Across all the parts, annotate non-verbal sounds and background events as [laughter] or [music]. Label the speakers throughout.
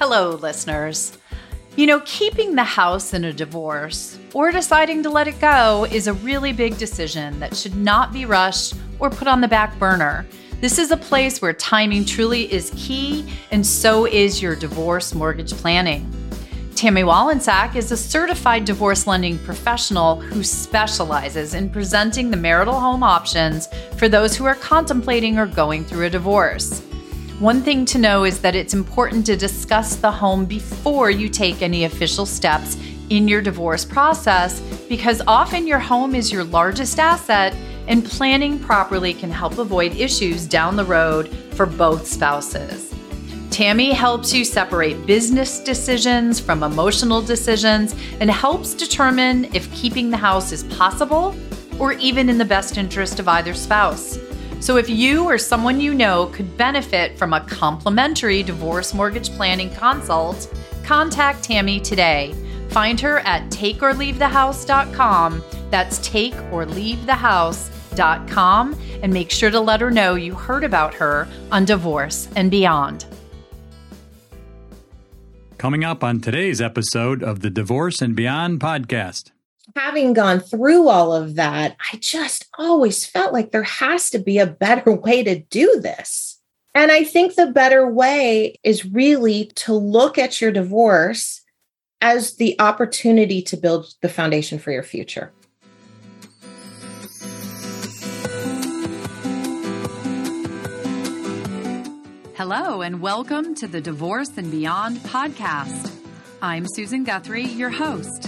Speaker 1: Hello, listeners. You know, keeping the house in a divorce or deciding to let it go is a really big decision that should not be rushed or put on the back burner. This is a place where timing truly is key, and so is your divorce mortgage planning. Tammy Wallensack is a certified divorce lending professional who specializes in presenting the marital home options for those who are contemplating or going through a divorce. One thing to know is that it's important to discuss the home before you take any official steps in your divorce process because often your home is your largest asset and planning properly can help avoid issues down the road for both spouses. Tammy helps you separate business decisions from emotional decisions and helps determine if keeping the house is possible or even in the best interest of either spouse. So, if you or someone you know could benefit from a complimentary divorce mortgage planning consult, contact Tammy today. Find her at takeorleavethehouse.com. That's takeorleavethehouse.com and make sure to let her know you heard about her on Divorce and Beyond.
Speaker 2: Coming up on today's episode of the Divorce and Beyond podcast
Speaker 3: having gone through all of that, I just always felt like there has to be a better [laughs] way to do this. And I think the better way is really to look at your divorce as the opportunity to build the foundation for your future.
Speaker 1: Hello, and welcome to the Divorce and Beyond podcast. I'm Susan Guthrie, your host.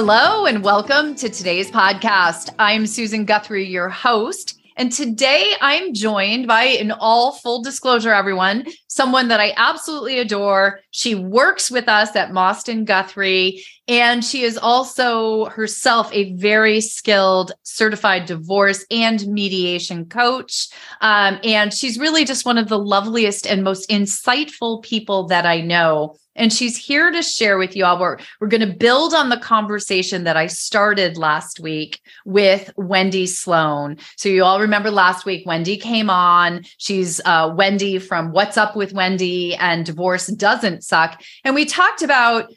Speaker 1: Hello, and welcome to today's podcast. I'm Susan Guthrie, your host. And today I'm joined by, in all full disclosure, everyone, someone that I absolutely adore. She works with us at Mosten Guthrie, and she is also herself a very skilled certified divorce and mediation coach. Um, and she's really just one of the loveliest and most insightful people that I know. And she's here to share with you all. We're, we're going to build on the conversation that I started last week with Wendy Sloan. So, you all remember last week, Wendy came on. She's uh, Wendy from What's Up with Wendy and Divorce Doesn't Suck. And we talked about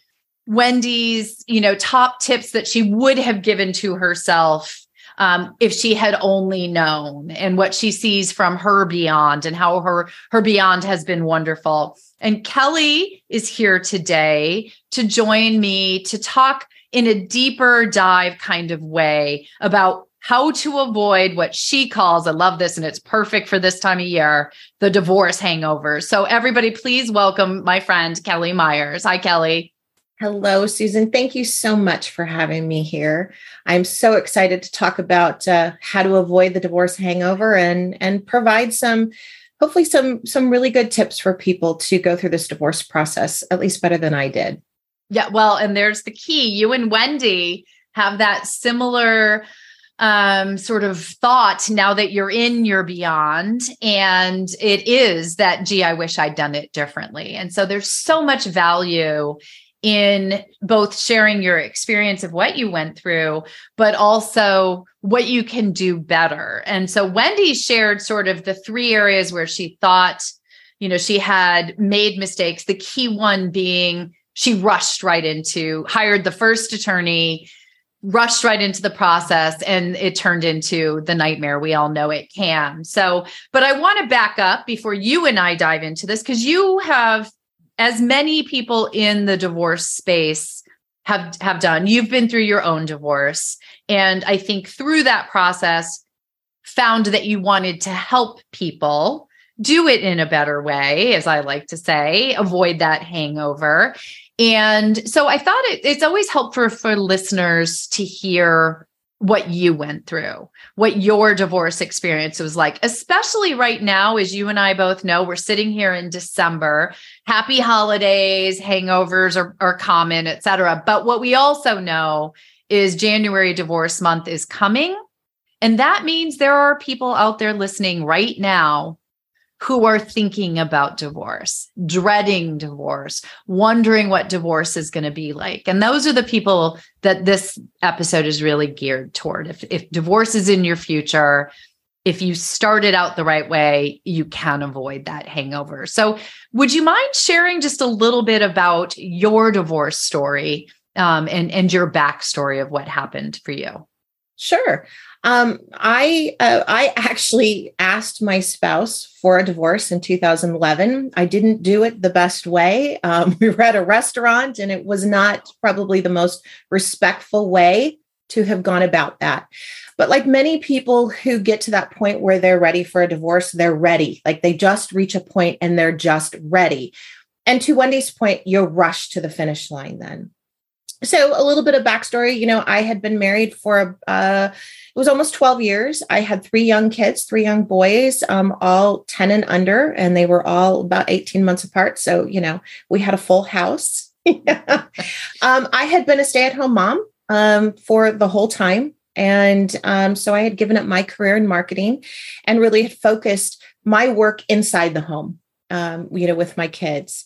Speaker 1: Wendy's, you know, top tips that she would have given to herself um, if she had only known and what she sees from her beyond and how her her beyond has been wonderful and kelly is here today to join me to talk in a deeper dive kind of way about how to avoid what she calls i love this and it's perfect for this time of year the divorce hangover so everybody please welcome my friend kelly myers hi kelly
Speaker 3: Hello, Susan. Thank you so much for having me here. I'm so excited to talk about uh, how to avoid the divorce hangover and and provide some, hopefully some some really good tips for people to go through this divorce process at least better than I did.
Speaker 1: Yeah, well, and there's the key. You and Wendy have that similar um, sort of thought now that you're in your beyond. And it is that, gee, I wish I'd done it differently. And so there's so much value in both sharing your experience of what you went through, but also what you can do better. And so Wendy shared sort of the three areas where she thought, you know, she had made mistakes. The key one being she rushed right into, hired the first attorney, rushed right into the process, and it turned into the nightmare we all know it can. So, but I want to back up before you and I dive into this because you have as many people in the divorce space have have done you've been through your own divorce. And i think through that process found that you wanted to help people do it in a better way as i like to say avoid that hangover. And so i thought it, it's always helpful for listeners to hear what you went through, what your divorce experience was like, especially right now, as you and I both know, we're sitting here in December. Happy holidays, hangovers are, are common, et cetera. But what we also know is January divorce month is coming. And that means there are people out there listening right now who are thinking about divorce, dreading divorce, wondering what divorce is going to be like. And those are the people that this episode is really geared toward. If, if divorce is in your future, if you started out the right way, you can avoid that hangover. So, would you mind sharing just a little bit about your divorce story um, and, and your backstory of what happened for you?
Speaker 3: Sure. Um, I uh, I actually asked my spouse for a divorce in 2011. I didn't do it the best way. Um, [laughs] we were at a restaurant, and it was not probably the most respectful way to have gone about that. But like many people who get to that point where they're ready for a divorce, they're ready. Like they just reach a point and they're just ready. And to Wendy's point, you'll rush to the finish line then so a little bit of backstory you know i had been married for uh, it was almost 12 years. I had three young kids three young boys um, all 10 and under and they were all about 18 months apart. So you know we had a full house. [laughs] Um, i had been a stay-at-home mom um, for the whole time. And um, so i had given up my career in marketing and really had focused my work inside the home um, you know with my kids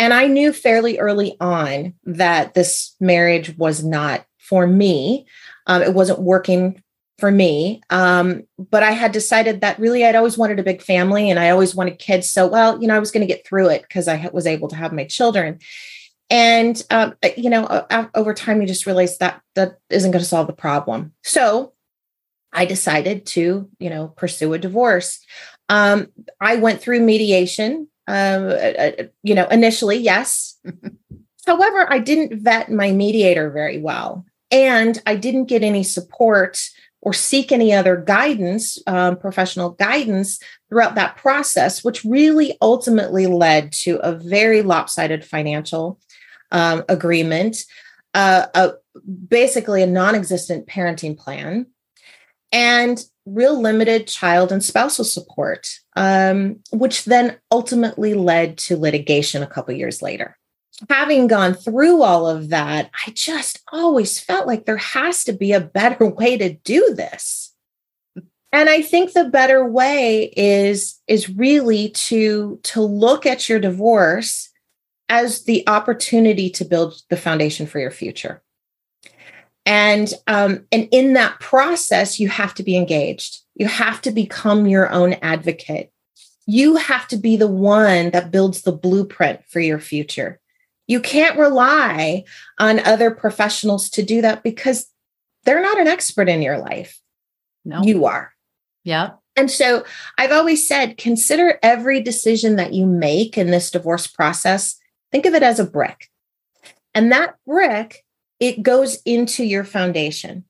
Speaker 3: and I knew fairly early on that this marriage was not for me. Um, it wasn't working for me. Um, but I had decided that really I'd always wanted a big family and I always wanted kids. So, well, you know, I was going to get through it because I was able to have my children. And, um, uh, you know, over time, you just realize that that isn't going to solve the problem. So I decided to, you know, pursue a divorce. Um, I went through mediation uh, uh, you know, initially, yes. [laughs] However, I didn't vet my mediator very well, and I didn't get any support or seek any other guidance, um, professional guidance throughout that process, which really ultimately led to a very lopsided financial um, agreement, uh, a, basically a non existent parenting plan, and real limited child and spousal support, um, which then ultimately led to litigation a couple years later. Having gone through all of that, I just always felt like there has to be a better [laughs] way to do this. And I think the better way is is really to to look at your divorce as the opportunity to build the foundation for your future and um, and in that process you have to be engaged. You have to become your own advocate. You have to be the one that builds the blueprint for your future. You can't rely on other professionals to do that because they're not an expert in your life. No you are.
Speaker 1: Yeah
Speaker 3: and so i've always said consider every decision that you make in this divorce process. Think of it as a brick. And that brick it goes into your foundation.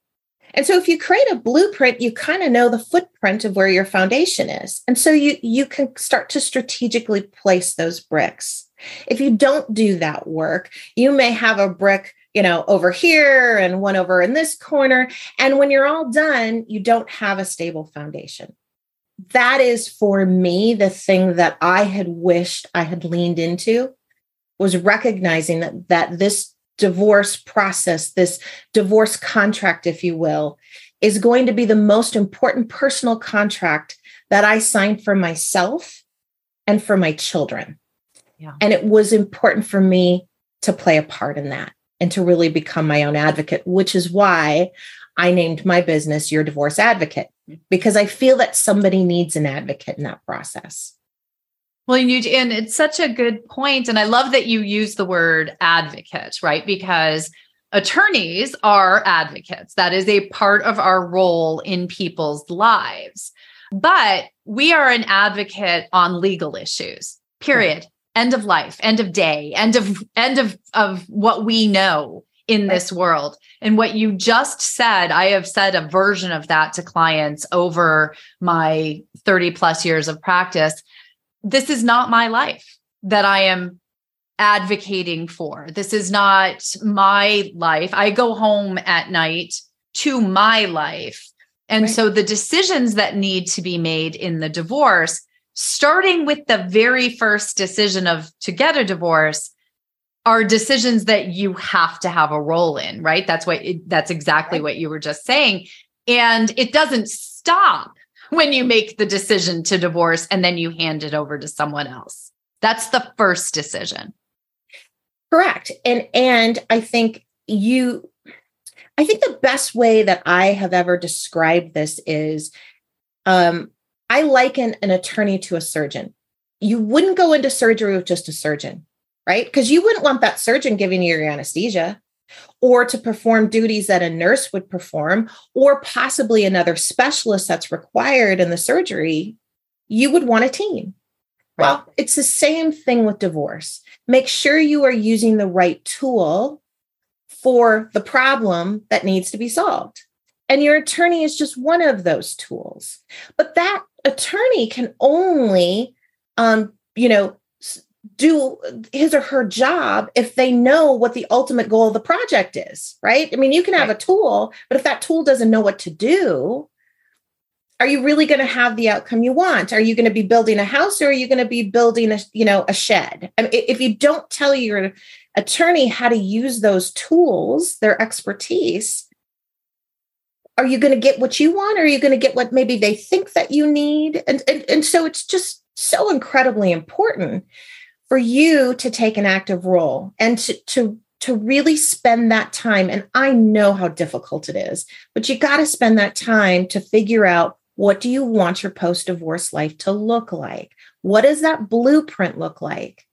Speaker 3: And so if you create a blueprint, you kind of know the footprint of where your foundation is. And so you you can start to strategically place those bricks. If you don't do that work, you may have a brick, you know, over here and one over in this corner, and when you're all done, you don't have a stable foundation. That is for me the thing that I had wished I had leaned into was recognizing that that this divorce process, this divorce contract, if you will, is going to be the most important personal contract that I signed for myself and for my children. Yeah. And it was important for me to play a part in that and to really become my own advocate, which is why I named my business Your Divorce Advocate, mm. because I feel that somebody needs an advocate in that process.
Speaker 1: Well, and, you, and it's such a good point, and I love that you use the word advocate, right? Because attorneys are advocates. That is a part of our role in people's lives. But we are an advocate on legal issues. Period. End of life, end of day, end of end of of what we know in this world. And what you just said, I have said a version of that to clients over my 30 plus years of practice this is not my life that I am advocating for. This is not my life. I go home at night to my life. And
Speaker 3: Right.
Speaker 1: so the decisions that need to be made in the divorce, starting with the very first decision of to get a divorce, are decisions that you have to have a role in, right? That's what it, that's exactly
Speaker 3: Right.
Speaker 1: what you were just saying. And it doesn't stop when you make the decision to divorce and then you hand it over to someone else. That's the first decision.
Speaker 3: Correct. And and I think you I think the best way that I have ever described this is um I liken an attorney to a surgeon. You wouldn't go into surgery with just a surgeon, right? Because you wouldn't want that surgeon giving you your anesthesia or to perform duties that a nurse would perform or possibly another specialist that's required in the surgery. You would want a team. Well, it's the same thing with divorce. Make sure you are using the right tool for the problem that needs to be solved. And your attorney is just one of those tools. But that attorney can only, um, you know, do his or her job if they know what the ultimate goal of the project is, right? I mean, you can have
Speaker 1: Right.
Speaker 3: a tool, but if that tool doesn't know what to do, are you really going to have the outcome you want are you going to be building a house or are you going to be building a you know a shed I mean, if you don't tell your attorney how to use those tools their expertise are you going to get what you want or are you going to get what maybe they think that you need and, and and so it's just so incredibly important for you to take an active role and to to to really spend that time. And i know how difficult it is but you got to spend that time to figure out what do you want your post divorce life to look like? What does that blueprint look like?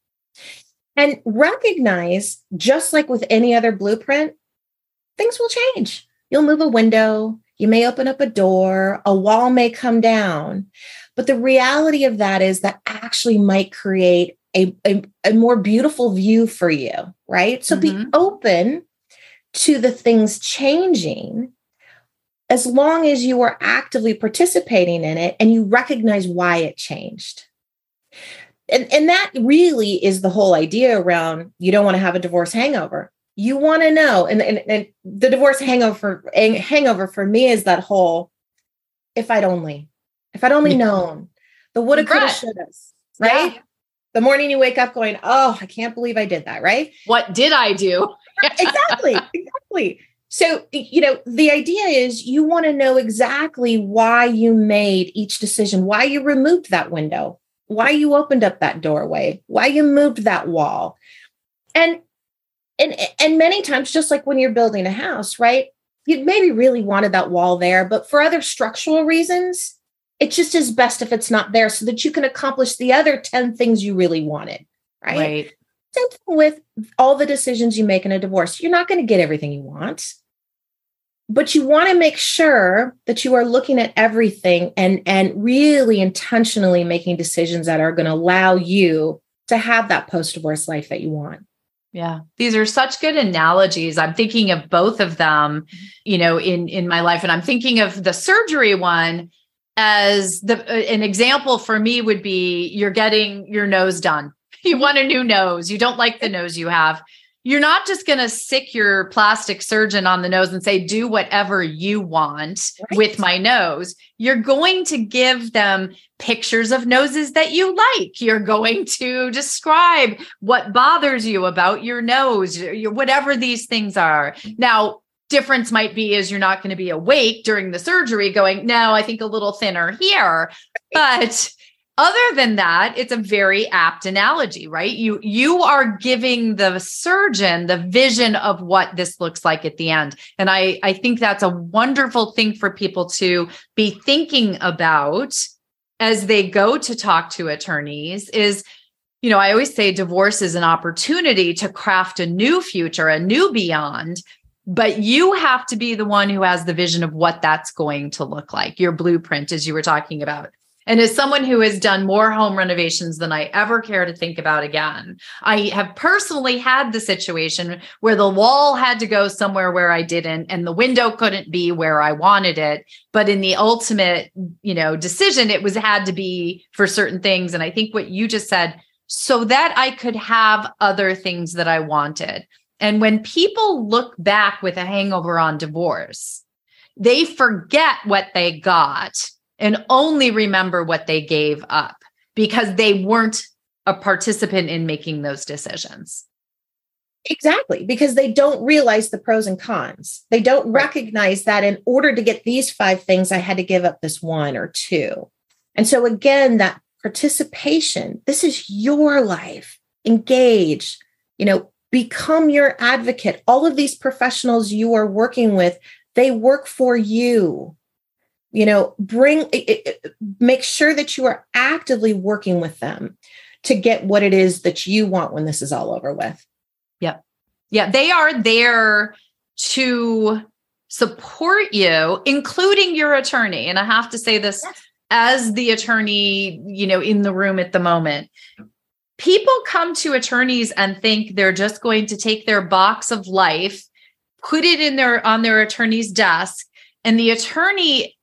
Speaker 3: And recognize just like with any other blueprint things will change. You'll move a window you may open up a door a wall may come down but the reality of that is that actually might create a, a, a more beautiful view for you right so be
Speaker 1: Mhm.
Speaker 3: open to the things changing as long as you are actively participating in it and you recognize why it changed. And, and that really is the whole idea around you don't want to have a divorce hangover. You want to know, and, and, and the divorce hangover hangover for me is that whole if I'd only, if I'd only known the woulda, coulda,
Speaker 1: Regret.
Speaker 3: shoulda, right?
Speaker 1: Yeah.
Speaker 3: The morning you wake up going, oh, I can't believe I did that, right?
Speaker 1: What did I do? [laughs]
Speaker 3: exactly exactly so you know the idea is you want to know exactly why you made each decision why you removed that window why you opened up that doorway why you moved that wall and and and many times just like when you're building a house right you maybe really wanted that wall there but for other structural reasons it just is best if it's not there so that you can accomplish the other 10 things you really wanted right
Speaker 1: Right.
Speaker 3: same thing with all the decisions you make in a divorce. You're not going to get everything you want, but you want to make sure that you are looking at everything and and really intentionally making decisions that are going to allow you to have that post divorce life that you want.
Speaker 1: Yeah. These are such good analogies. I'm thinking of both of them, mm-hmm. you know, in in my life and I'm thinking of the surgery one as the uh, an example for me would be you're getting your nose done. [laughs] You want a new nose. You don't like the nose you have. You're not just going to sic your plastic surgeon on the nose and say do whatever you want
Speaker 3: Right.
Speaker 1: with my nose. You're going to give them pictures of noses that you like. You're going to describe what bothers you about your nose, your, whatever these things are. Now, difference might be is you're not going to be awake during the surgery going, no, I think a little thinner here. But other than that, it's a very apt analogy, right? You you are giving the surgeon the vision of what this looks like at the end. And I I think that's a wonderful thing for people to be thinking about as they go to talk to attorneys is you know, I always say divorce is an opportunity to craft a new future, a new beyond, but you have to be the one who has the vision of what that's going to look like, your blueprint, as you were talking about. And as someone who has done more home renovations than I ever care to think about again, I have personally had the situation where the wall had to go somewhere where I didn't, and the window couldn't be where I wanted it. But in the ultimate, you know, decision, it was had to be for certain things. And I think what you just said, so that I could have other things that I wanted. And when people look back with a hangover on divorce, they forget what they got and only remember what they gave up because they weren't a participant in making those decisions.
Speaker 3: Exactly, because they don't realize the pros and cons. They don't right. recognize that in order to get these five things, I had to give up this one or two. And so, again, that participation, this is your life. Engage, you know, become your advocate. All of these professionals you are working with, they work for you. You know, bring, make sure that you are actively working with them to get what it is that you want when this is all over with.
Speaker 1: Yep. Yeah. They are there to support you, including your attorney. And I have to say this yes. as the attorney, you know, in the room at the moment. People come to attorneys and think they're just going to take their box of life, put it in their on their attorney's desk, and the attorney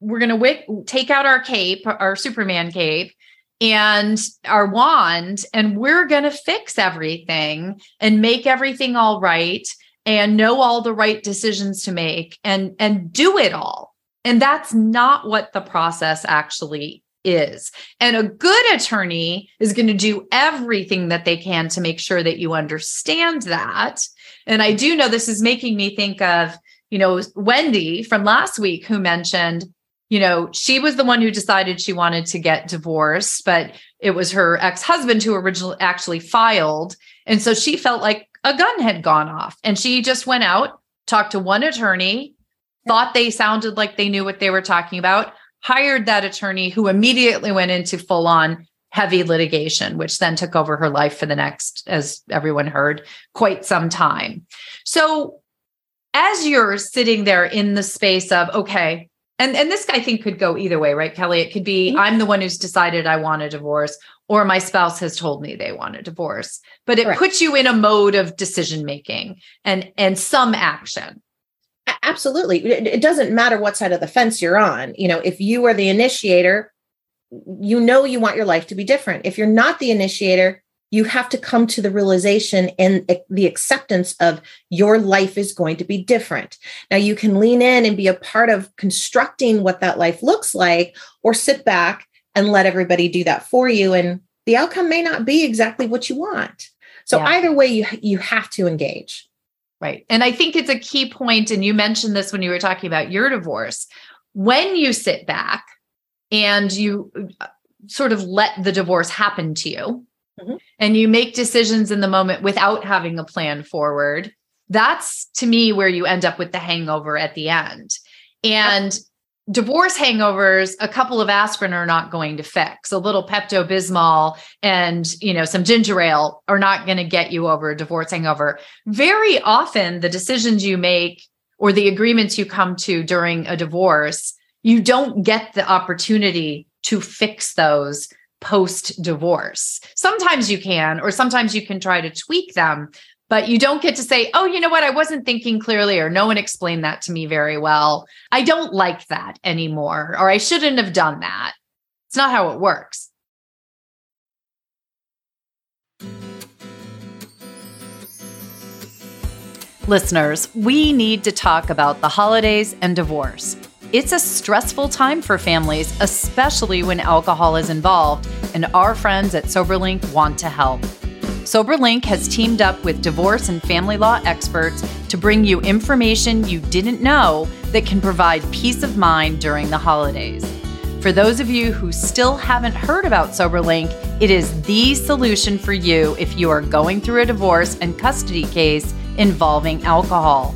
Speaker 1: we're going to wick, take out our cape, our Superman cape, and our wand and we're going to fix everything and make everything all right and know all the right decisions to make and and do it all. And that's not what the process actually is and a good attorney is going to do everything that they can to make sure that you understand that and i do know this is making me think of you know wendy from last week who mentioned you know, she was the one who decided she wanted to get divorced, but it was her ex-husband who originally actually filed. And so she felt like a gun had gone off. And she just went out, talked to one attorney, thought they sounded like they knew what they were talking about, hired that attorney who immediately went into full on heavy litigation, which then took over her life for the next, as everyone heard, quite some time. So as you're sitting there in the space of, okay, and and this I think could go either way, right, Kelly? It could be mm-hmm. I'm the one who's decided I want a divorce, or my spouse has told me they want a divorce. But it puts you in a mode of decision making and and some action.
Speaker 3: Absolutely, it doesn't matter what side of the fence you're on. You know, if you are the initiator, you know you want your life to be different. If you're not the initiator, you have to come to the realization and the acceptance of your life is going to be different. Now, you can lean in and be a part of constructing what that life looks like, or sit back and let everybody do that for you. And the outcome may not be exactly what you want. So, yeah. either way, you, you have to engage.
Speaker 1: Right. And I think it's a key point, and you mentioned this when you were talking about your divorce. When you sit back and you uh, sort of let the divorce happen to you, mm-hmm. and you make decisions in the moment without having a plan forward, that's to me where you end up with the hangover at the end. And divorce hangovers, a couple of aspirin are not going to fix. A little Pepto Bismol and you know some ginger ale are not going to get you over a divorce hangover. Very often, the decisions you make or the agreements you come to during a divorce, you don't get the opportunity to fix those post divorce. Sometimes you can, or sometimes you can try to tweak them, but you don't get to say, oh, you know what? I wasn't thinking clearly, or no one explained that to me very well. I don't like that anymore, or I shouldn't have done that. It's not how it works. Listeners, we need to talk about the holidays and divorce. It's a stressful time for families, especially when alcohol is involved, and our friends at SoberLink want to help. SoberLink has teamed up with divorce and family law experts to bring you information you didn't know that can provide peace of mind during the holidays. For those of you who still haven't heard about SoberLink, it is the solution for you if you are going through a divorce and custody case involving alcohol.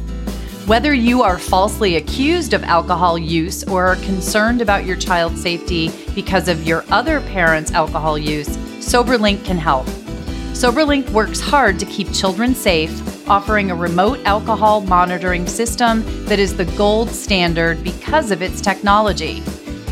Speaker 1: Whether you are falsely accused of alcohol use or are concerned about your child's safety because of your other parent's alcohol use, SoberLink can help. SoberLink works hard to keep children safe, offering a remote alcohol monitoring system that is the gold standard because of its technology.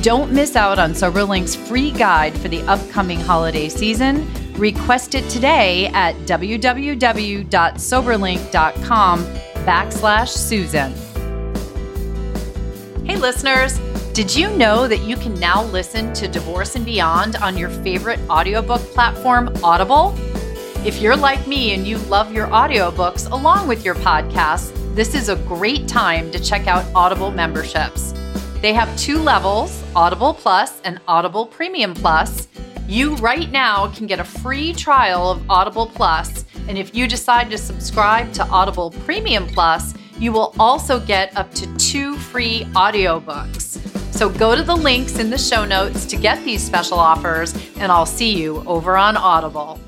Speaker 1: Don't miss out on SoberLink's free guide for the upcoming holiday season. Request it today at www.soberlink.com backslash Susan. Hey, listeners. Did you know that you can now listen to Divorce and Beyond on your favorite audiobook platform, Audible? If you're like me and you love your audiobooks along with your podcasts, this is a great time to check out Audible memberships. They have two levels Audible Plus and Audible Premium Plus. You right now can get a free trial of Audible Plus, and if you decide to subscribe to Audible Premium Plus, you will also get up to two free audiobooks. So go to the links in the show notes to get these special offers, and I'll see you over on Audible.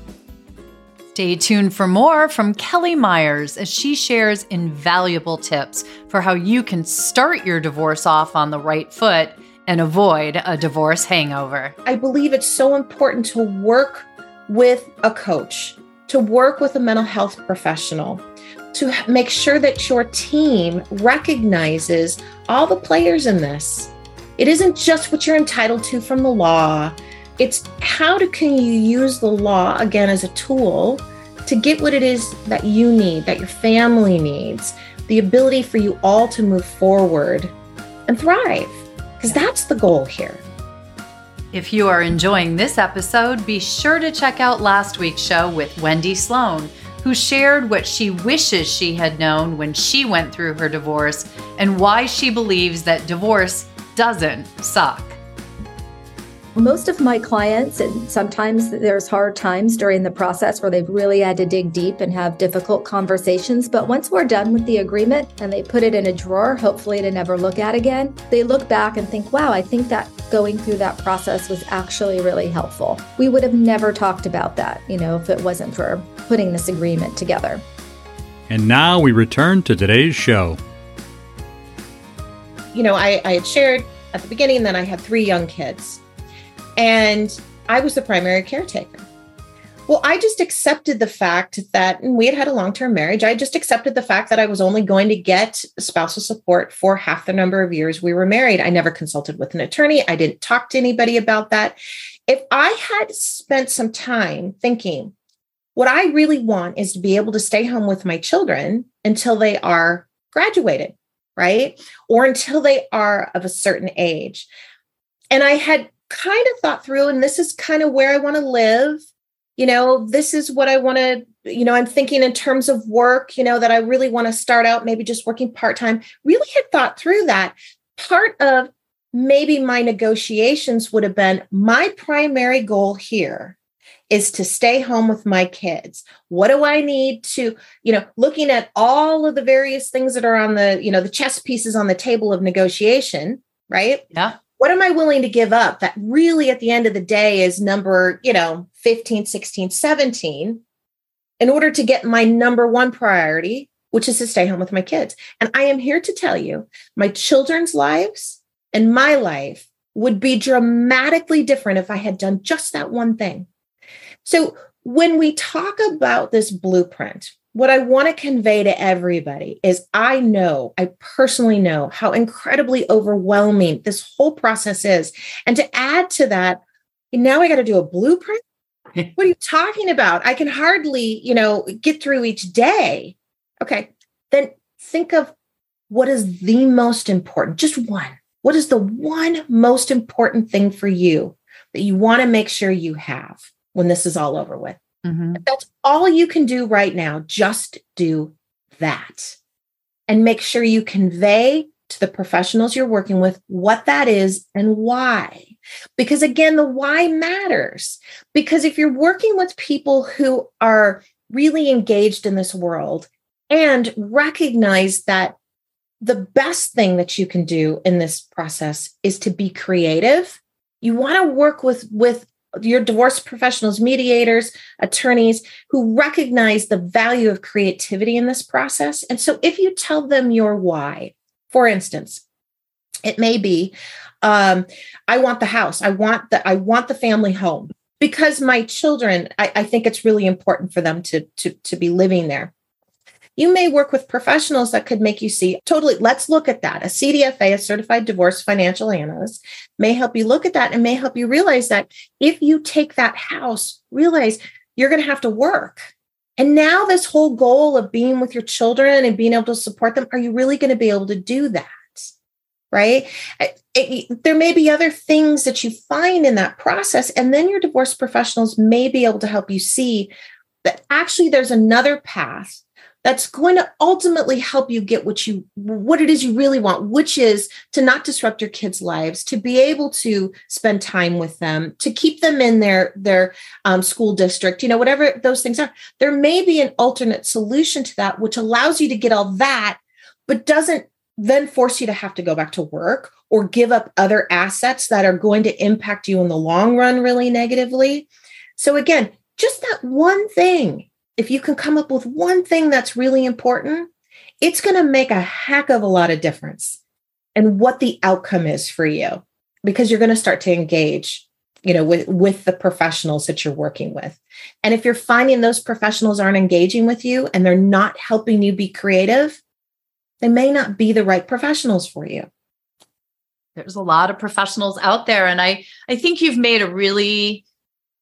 Speaker 1: Stay tuned for more from Kelly Myers as she shares invaluable tips for how you can start your divorce off on the right foot and avoid a divorce hangover.
Speaker 3: I believe it's so important to work with a coach, to work with a mental health professional, to make sure that your team recognizes all the players in this. It isn't just what you're entitled to from the law. It's how do, can you use the law again as a tool to get what it is that you need, that your family needs, the ability for you all to move forward and thrive, because that's the goal here.
Speaker 1: If you are enjoying this episode, be sure to check out last week's show with Wendy Sloan, who shared what she wishes she had known when she went through her divorce and why she believes that divorce doesn't suck
Speaker 4: most of my clients, and sometimes there's hard times during the process where they've really had to dig deep and have difficult conversations. But once we're done with the agreement and they put it in a drawer, hopefully to never look at again, they look back and think, wow, I think that going through that process was actually really helpful. We would have never talked about that, you know, if it wasn't for putting this agreement together.
Speaker 2: And now we return to today's show.
Speaker 3: You know, I, I had shared at the beginning that I had three young kids and I was the primary caretaker. Well, I just accepted the fact that we had had a long term marriage. I just accepted the fact that I was only going to get spousal support for half the number of years we were married. I never consulted with an attorney. I didn't talk to anybody about that. If I had spent some time thinking, what I really want is to be able to stay home with my children until they are graduated, right? Or until they are of a certain age. And I had kind of thought through, and this is kind of where I want to live. You know, this is what I want to, you know, I'm thinking in terms of work, you know, that I really want to start out maybe just working part time. Really had thought through that. Part of maybe my negotiations would have been my primary goal here is to stay home with my kids. What do I need to, you know, looking at all of the various things that are on the, you know, the chess pieces on the table of negotiation, right?
Speaker 1: Yeah
Speaker 3: what am I willing to give up that really at the end of the day is number, you know, 15, 16, 17 in order to get my number one priority, which is to stay home with my kids. And I am here to tell you my children's lives and my life would be dramatically different if I had done just that one thing. So when we talk about this blueprint, what I want to convey to everybody is I know, I personally know how incredibly overwhelming this whole process is. And to add to that, now I got to do a blueprint. [laughs] what are you talking about? I can hardly, you know, get through each day. Okay. Then think of what is the most important, just one. What is the one most important thing for you that you want to make sure you have when this is all over with? Mm-hmm. that's all you can do right now. Just do that and make sure you convey to the professionals you're working with what that is and why. Because again, the why matters. Because if you're working with people who are really engaged in this world and recognize that the best thing that you can do in this process is to be creative, you want to work with with your divorce professionals, mediators, attorneys who recognize the value of creativity in this process. And so if you tell them your why, for instance, it may be um, I want the house. I want the I want the family home because my children, I, I think it's really important for them to, to, to be living there. You may work with professionals that could make you see totally. Let's look at that. A CDFA, a certified divorce financial analyst, may help you look at that and may help you realize that if you take that house, realize you're going to have to work. And now, this whole goal of being with your children and being able to support them, are you really going to be able to do that? Right? It, it, there may be other things that you find in that process. And then your divorce professionals may be able to help you see that actually there's another path that's going to ultimately help you get what you what it is you really want which is to not disrupt your kids lives to be able to spend time with them to keep them in their their um, school district you know whatever those things are. There may be an alternate solution to that which allows you to get all that but doesn't then force you to have to go back to work or give up other assets that are going to impact you in the long run really negatively. So again just that one thing if you can come up with one thing that's really important, it's going to make a heck of a lot of difference in what the outcome is for you because you're going to start to engage you know with with the professionals that you're working with. And if you're finding those professionals aren't engaging with you and they're not helping you be creative they may not be the right professionals for you.
Speaker 1: There's a lot of professionals out there and i i think you've made a really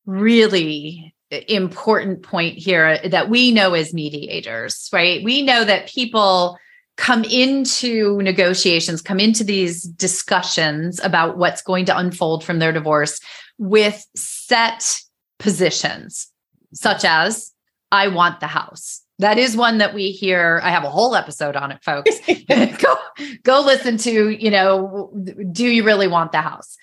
Speaker 1: really important point here that we know as mediators, right? We know that people come into negotiations, come into these discussions about what's going to unfold from their divorce with set positions, such as, I want the house. That is one that we hear. I have a whole episode on it, folks. [laughs] go, go listen to, you know, do you really want the house?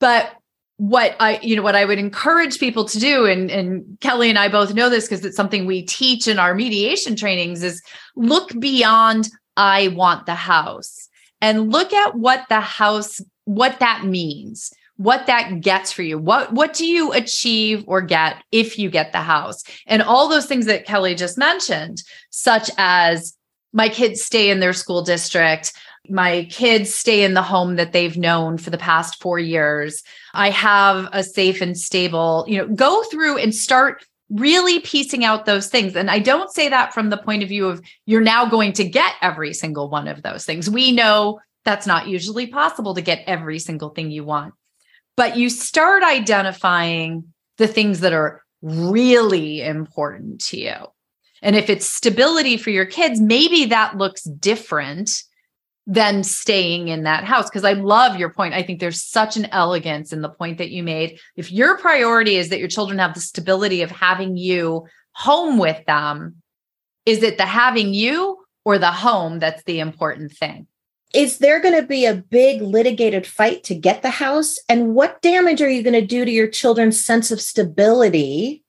Speaker 1: But what I, you know, what I would encourage people to do, and, and Kelly and I both know this because it's something we teach in our mediation trainings, is look beyond I want the house and look at what the house, what that means, what that gets for you. What what do you achieve or get if you get the house? And all those things that Kelly just mentioned, such as my kids stay in their school district, my kids stay in the home that they've known for the past four years. I have a safe and stable, you know, go through and start really piecing out those things. And I don't say that from the point of view of you're now going to get every single one of those things. We know that's not usually possible to get every single thing you want. But you start identifying the things that are really important to you. And if it's stability for your kids, maybe that looks different than staying in that house. Because I love your point. I think there's such an elegance in the point that you made. If your priority is that your children have the stability of having you home with them, is it the having you or the home that's the important thing?
Speaker 3: Is there going to be a big litigated fight to get the house? And what damage are you going to do to your children's sense of stability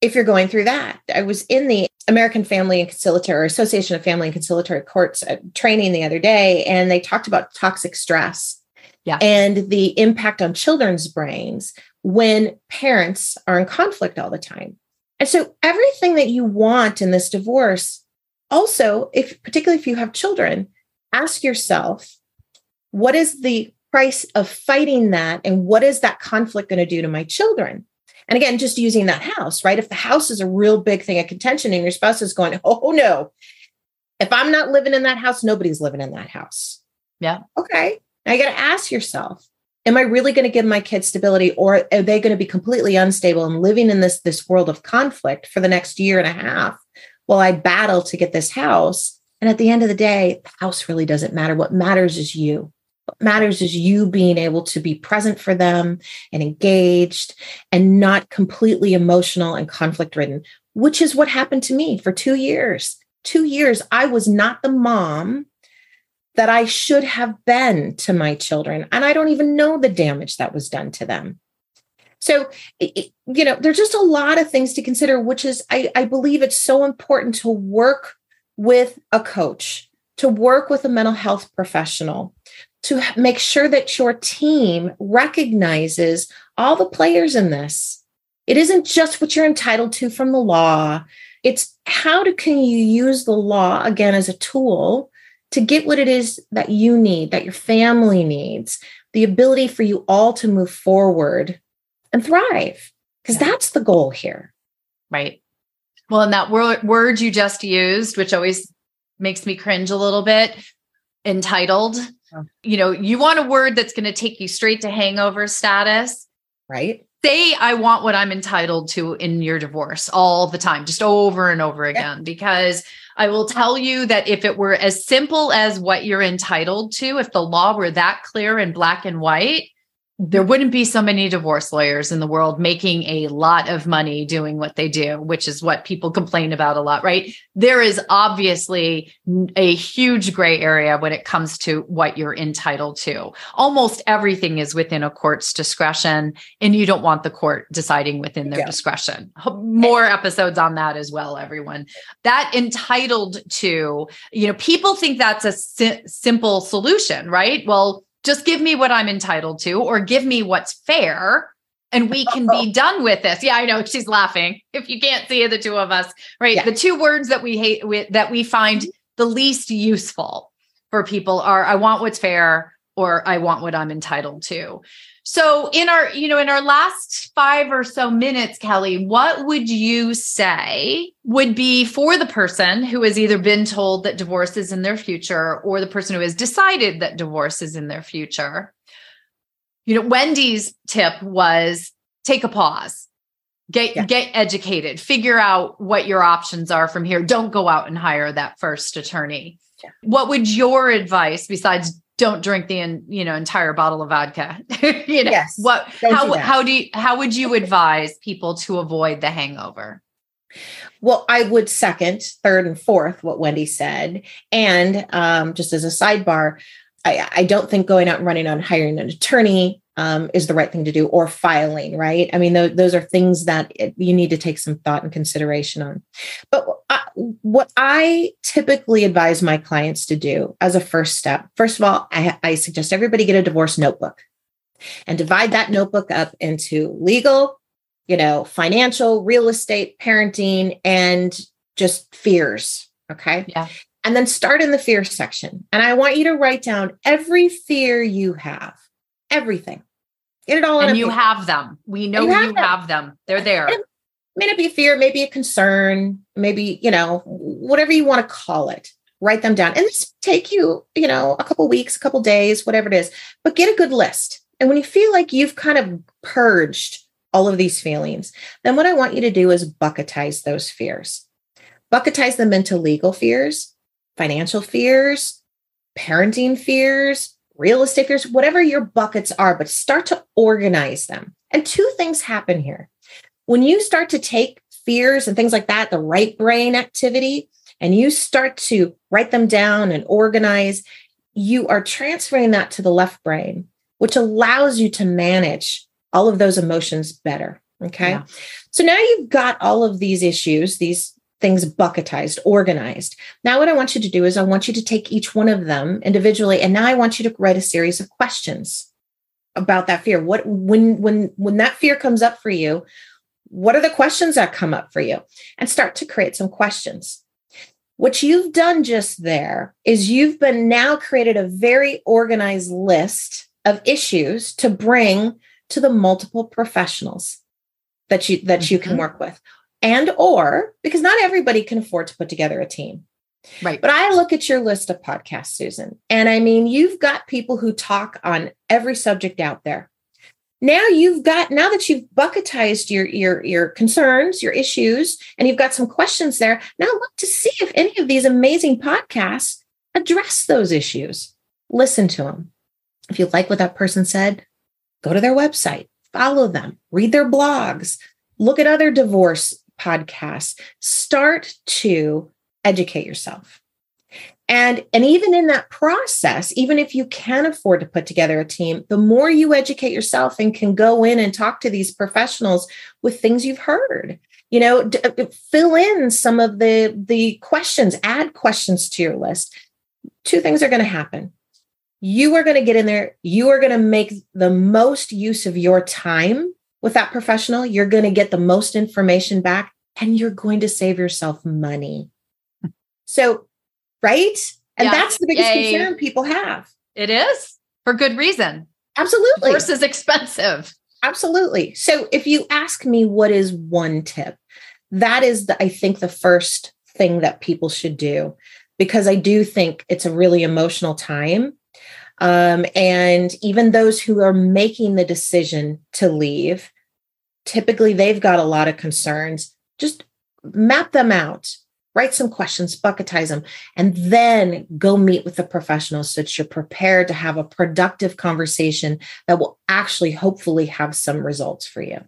Speaker 3: if you're going through that. I was in the American Family and Conciliatory Association of Family and Conciliatory Courts uh, training the other day, and they talked about toxic stress yeah. and the impact on children's brains when parents are in conflict all the time. And so everything that you want in this divorce, also, if particularly if you have children, ask yourself, what is the price of fighting that? And what is that conflict going to do to my children? And again, just using that house, right? If the house is a real big thing of contention and your spouse is going, [laughs] oh no, if I'm not living in that house, nobody's living in that house.
Speaker 1: Yeah.
Speaker 3: Okay. Now you got to ask yourself, am I really going to give my kids stability or are they going to be completely unstable and living in this, this world of conflict for the next year and a half while I battle to get this house? And at the end of the day, the house really doesn't matter. What matters is you. What matters is you being able to be present for them and engaged and not completely emotional and conflict ridden, which is what happened to me for two years. Two years, I was not the mom that I should have been to my children. And I don't even know the damage that was done to them. So, you know, there's just a lot of things to consider, which is, I, I believe it's so important to work with a coach, to work with a mental health professional, to make sure that your team recognizes all the players in this. It isn't just what you're entitled to from the law. It's how do, can you use the law again as a tool to get what it is that you need, that your family needs, the ability for you all to move forward and thrive, because yeah. that's the goal here.
Speaker 1: Right. Well, and that word, word you just used, which always makes me cringe a little bit, entitled you know, you want a word that's going to take you straight to hangover status.
Speaker 3: Right.
Speaker 1: Say, I want what I'm entitled to in your divorce all the time, just over and over again, yeah. because I will tell you that if it were as simple as what you're entitled to, if the law were that clear and black and white, there wouldn't be so many divorce lawyers in the world making a lot of money doing what they do, which is what people complain about a lot, right? There is obviously a huge gray area when it comes to what you're entitled to. Almost everything is within a court's discretion, and you don't want the court deciding within their yeah. discretion. More episodes on that as well, everyone. That entitled to, you know, people think that's a si- simple solution, right? Well, just give me what I'm entitled to or give me what's fair and we can be [laughs] done with this. Yeah, I know she's laughing. If you can't see the two of us, right? Yeah. The two words that we hate that we find mm-hmm. the least useful for people are I want what's fair or I want what I'm entitled to. So in our, you know, in our last 5 or so minutes, Kelly, what would you say would be for the person who has either been told that divorce is in their future or the person who has decided that divorce is in their future? You know, Wendy's tip was take a pause. Get yeah. get educated, figure out what your options are from here. Don't go out and hire that first attorney. Yeah. What would your advice besides don't drink the you know entire bottle of vodka. [laughs] You know yes, what how do how do you how would you advise people to avoid the hangover?
Speaker 3: Well i would second third and fourth what wendy said. And um, just as a sidebar I, I don't think going out and running on hiring an attorney um, is the right thing to do or filing right? I mean th- those are things that it, you need to take some thought and consideration on. But I, what i typically advise my clients to do as a first step first of all I, I suggest everybody get a divorce notebook and divide that notebook up into legal you know financial real estate parenting and just fears okay?
Speaker 1: Yeah.
Speaker 3: And then start in the fear section. And i want you to write down every fear you have everything. Get it all.
Speaker 1: And you paper. have them. We know you, have, you them. have, them. They're there. It
Speaker 3: may not be fear, maybe a concern, maybe, you know, whatever you want to call it. Write them down. And this take you, you know, a couple weeks, a couple days, whatever it is. But get a good list. And when you feel like you've kind of purged all of these feelings, then what I want you to do is bucketize those fears. Bucketize them into legal fears, financial fears, parenting fears, real estate fears, whatever your buckets are, but start to organize them. And two things happen here. When you start to take fears and things like that, the right brain activity, and you start to write them down and organize, you are transferring that to the left brain, which allows you to manage all of those emotions better. Okay. Yeah. So now you've got all of these issues, these things bucketized, organized. Now, what I want you to do is I want you to take each one of them individually, and now I want you to write a series of questions about that fear. What when when when that fear comes up for you, what are the questions that come up for you? And start to create some questions. What you've done just there is you've been now created a very organized list of issues to bring to the multiple professionals that you that you can mm-hmm. work with and or because not everybody can afford to put together a team.
Speaker 1: Right.
Speaker 3: But I look at your list of podcasts, Susan, and I mean, you've got people who talk on every subject out there. Now you've got now that you've bucketized your your your concerns, your issues, and you've got some questions there. Now look to see if any of these amazing podcasts address those issues. Listen to them. If you like what that person said, go to their website, follow them, read their blogs, look at other divorce podcasts, start to educate yourself. And, and even in that process, even if you can afford to put together a team, the more you educate yourself and can go in and talk to these professionals with things you've heard, you know, d- uh, fill in some of the, the questions, add questions to your list. Two things are going to happen. You are going to get in there, you are going to make the most use of your time with that professional, you're going to get the most information back and you're going to save yourself money. So, right? And that's the biggest Yay. concern people have.
Speaker 1: It is for good reason.
Speaker 3: Absolutely.
Speaker 1: Is expensive.
Speaker 3: Absolutely. So, if you ask me what is one tip, that is, the, I think, the first thing that people should do, because I do think it's a really emotional time um, and even those who are making the decision to leave, typically they've got a lot of concerns. Just map them out. write some questions, bucketize them, and then go meet with the professionals so that you're prepared to have a productive conversation that will actually hopefully have some results for you.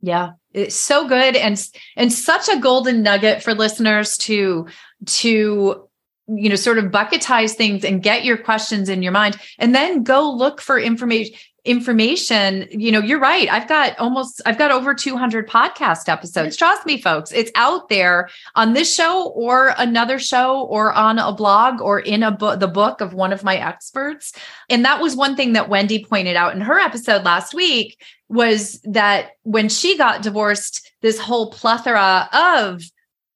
Speaker 1: Yeah, it's so good and and such a golden nugget for listeners to to you know sort of bucketize things and get your questions in your mind and then go look for information information you know you're right. I've got almost i've got over 200 podcast episodes. Trust me folks it's out there on this show or another show or on a blog or in a book the book of one of my experts. And that was one thing that wendy pointed out in her episode last week was that when she got divorced this whole plethora of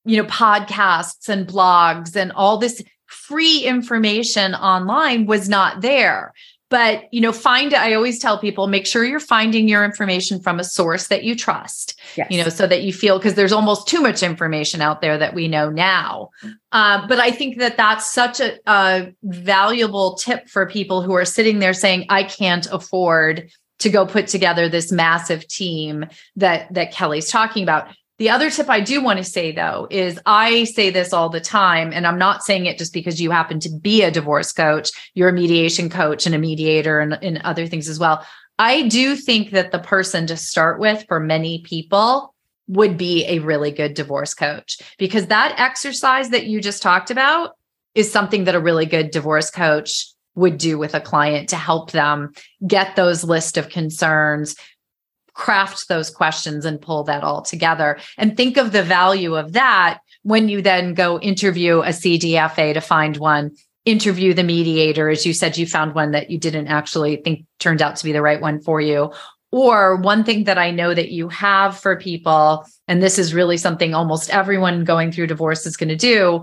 Speaker 1: you know podcasts and blogs and all this free information online was not there but you know find i always tell people make sure you're finding your information from a source that you trust yes. you know so that you feel because there's almost too much information out there that we know now uh, but i think that that's such a, a valuable tip for people who are sitting there saying i can't afford to go put together this massive team that that kelly's talking about the other tip I do want to say though is I say this all the time, and I'm not saying it just because you happen to be a divorce coach, you're a mediation coach and a mediator and, and other things as well. I do think that the person to start with for many people would be a really good divorce coach because that exercise that you just talked about is something that a really good divorce coach would do with a client to help them get those list of concerns craft those questions and pull that all together. And think of the value of that when you then go interview a CDFA to find one interview the mediator. As you said you found one that you didn't actually think turned out to be the right one for you. Or one thing that I know that you have for people and this is really something almost everyone going through divorce is going to do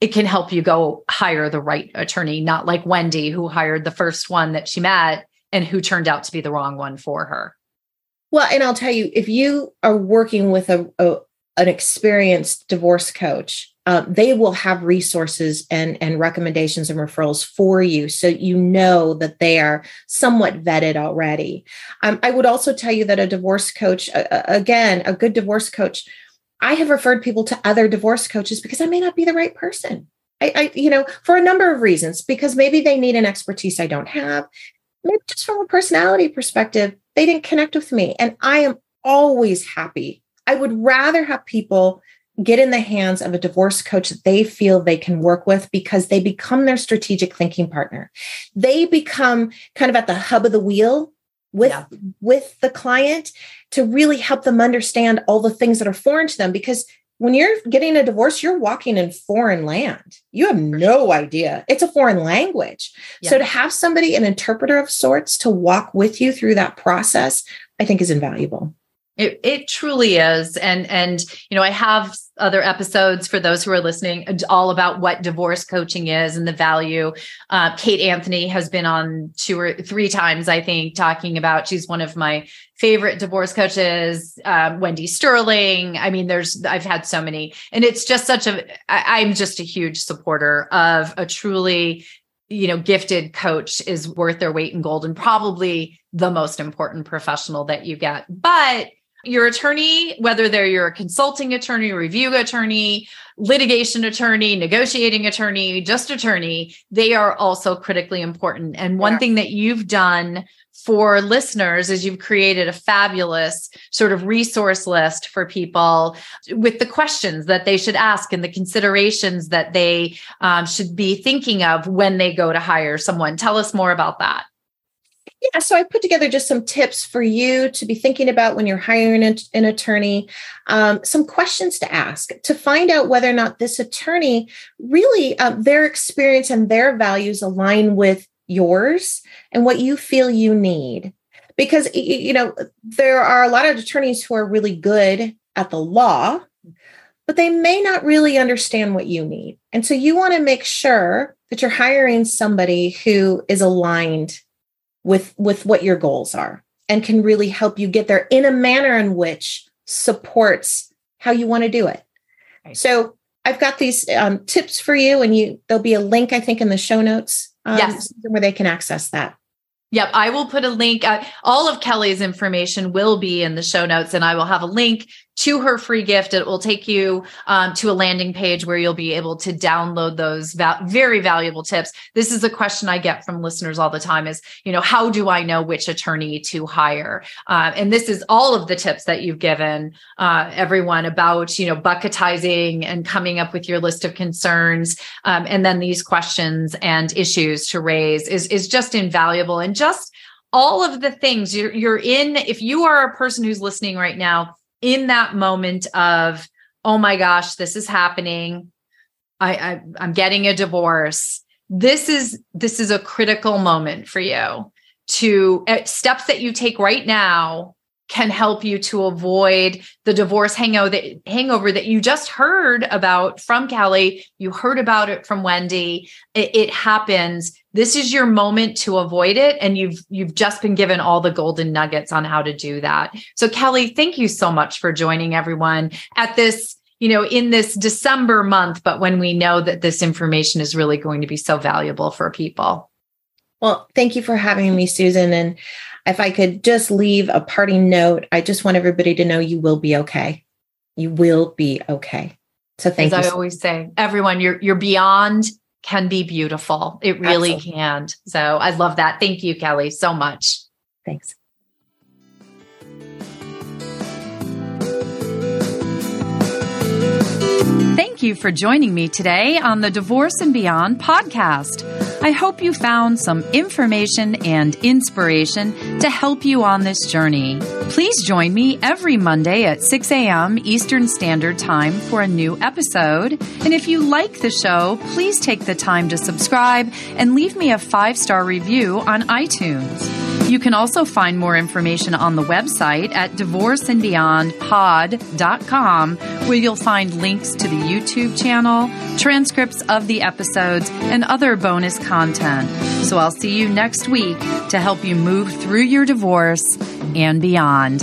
Speaker 1: it can help you go hire the right attorney not like Wendy who hired the first one that she met and who turned out to be the wrong one for her
Speaker 3: well, and I'll tell you, if you are working with a, a an experienced divorce coach, uh, they will have resources and and recommendations and referrals for you, so you know that they are somewhat vetted already. Um, I would also tell you that a divorce coach, uh, again, a good divorce coach, I have referred people to other divorce coaches because I may not be the right person. I, I, you know, for a number of reasons, because maybe they need an expertise I don't have. Maybe just from a personality perspective, they didn't connect with me. And I am always happy. I would rather have people get in the hands of a divorce coach that they feel they can work with because they become their strategic thinking partner. They become kind of at the hub of the wheel with yeah. with the client to really help them understand all the things that are foreign to them because when you're getting a divorce, you're walking in foreign land. You have no idea. It's a foreign language. Yeah. So to have somebody, an interpreter of sorts, to walk with you through that process, I think is invaluable.
Speaker 1: It, it truly is. And, and, you know, I have other episodes for those who are listening all about what divorce coaching is and the value. Uh, Kate Anthony has been on two or three times, I think, talking about, she's one of my favorite divorce coaches, um, Wendy Sterling. I mean, there's, I've had so many, and it's just such a, I, I'm just a huge supporter of a truly you know gifted coach is worth their weight in gold and probably the most important professional that you get but your attorney, whether they're your consulting attorney, review attorney, litigation attorney, negotiating attorney, just attorney, they are also critically important. And one yeah. thing that you've done for listeners is you've created a fabulous sort of resource list for people with the questions that they should ask and the considerations that they um, should be thinking of when they go to hire someone. Tell us more about that.
Speaker 3: Yeah, so I put together just some tips for you to be thinking about when you're hiring an, an attorney, um, some questions to ask to find out whether or not this attorney really, uh, their experience and their values align with yours and what you feel you need. Because, you know, there are a lot of attorneys who are really good at the law, but they may not really understand what you need. And so you want to make sure that you're hiring somebody who is aligned with with what your goals are and can really help you get there in a manner in which supports how you want to do it right. so i've got these um, tips for you and you there'll be a link i think in the show notes um, yes. where they can access that
Speaker 1: Yep, I will put a link. Uh, all of Kelly's information will be in the show notes, and I will have a link to her free gift. It will take you um, to a landing page where you'll be able to download those va- very valuable tips. This is a question I get from listeners all the time is, you know, how do I know which attorney to hire? Uh, and this is all of the tips that you've given uh, everyone about, you know, bucketizing and coming up with your list of concerns. Um, and then these questions and issues to raise is, is just invaluable. And just all of the things you're, you're in, if you are a person who's listening right now, in that moment of, oh my gosh, this is happening. I, I I'm getting a divorce. This is this is a critical moment for you to uh, steps that you take right now can help you to avoid the divorce hangover that, you just heard about from Kelly. You heard about it from Wendy. It, it, happens. This is your moment to avoid it, and you've you've just been given all the golden nuggets on how to do that. So, Kelly, thank you so much for joining everyone at this. You know, in this December month, but when we know that this information is really going to be so valuable for people.
Speaker 3: Well, thank you for having me, Susan. And if I could just leave a parting note, I just want everybody to know you will be okay. You will be okay. So thank
Speaker 1: As
Speaker 3: you.
Speaker 1: I always say, everyone, you're you're beyond can be beautiful. It really Absolutely. can. So I love that. Thank you, Kelly, so much.
Speaker 3: Thanks.
Speaker 1: Thank you for joining me today on the Divorce and Beyond podcast. I hope you found some information and inspiration to help you on this journey. Please join me every Monday at 6 a.m. Eastern Standard Time for a new episode. And if you like the show, please take the time to subscribe and leave me a five star review on iTunes. You can also find more information on the website at divorceandbeyondpod.com, where you'll find links to the YouTube channel, transcripts of the episodes, and other bonus content. So I'll see you next week to help you move through your divorce and beyond.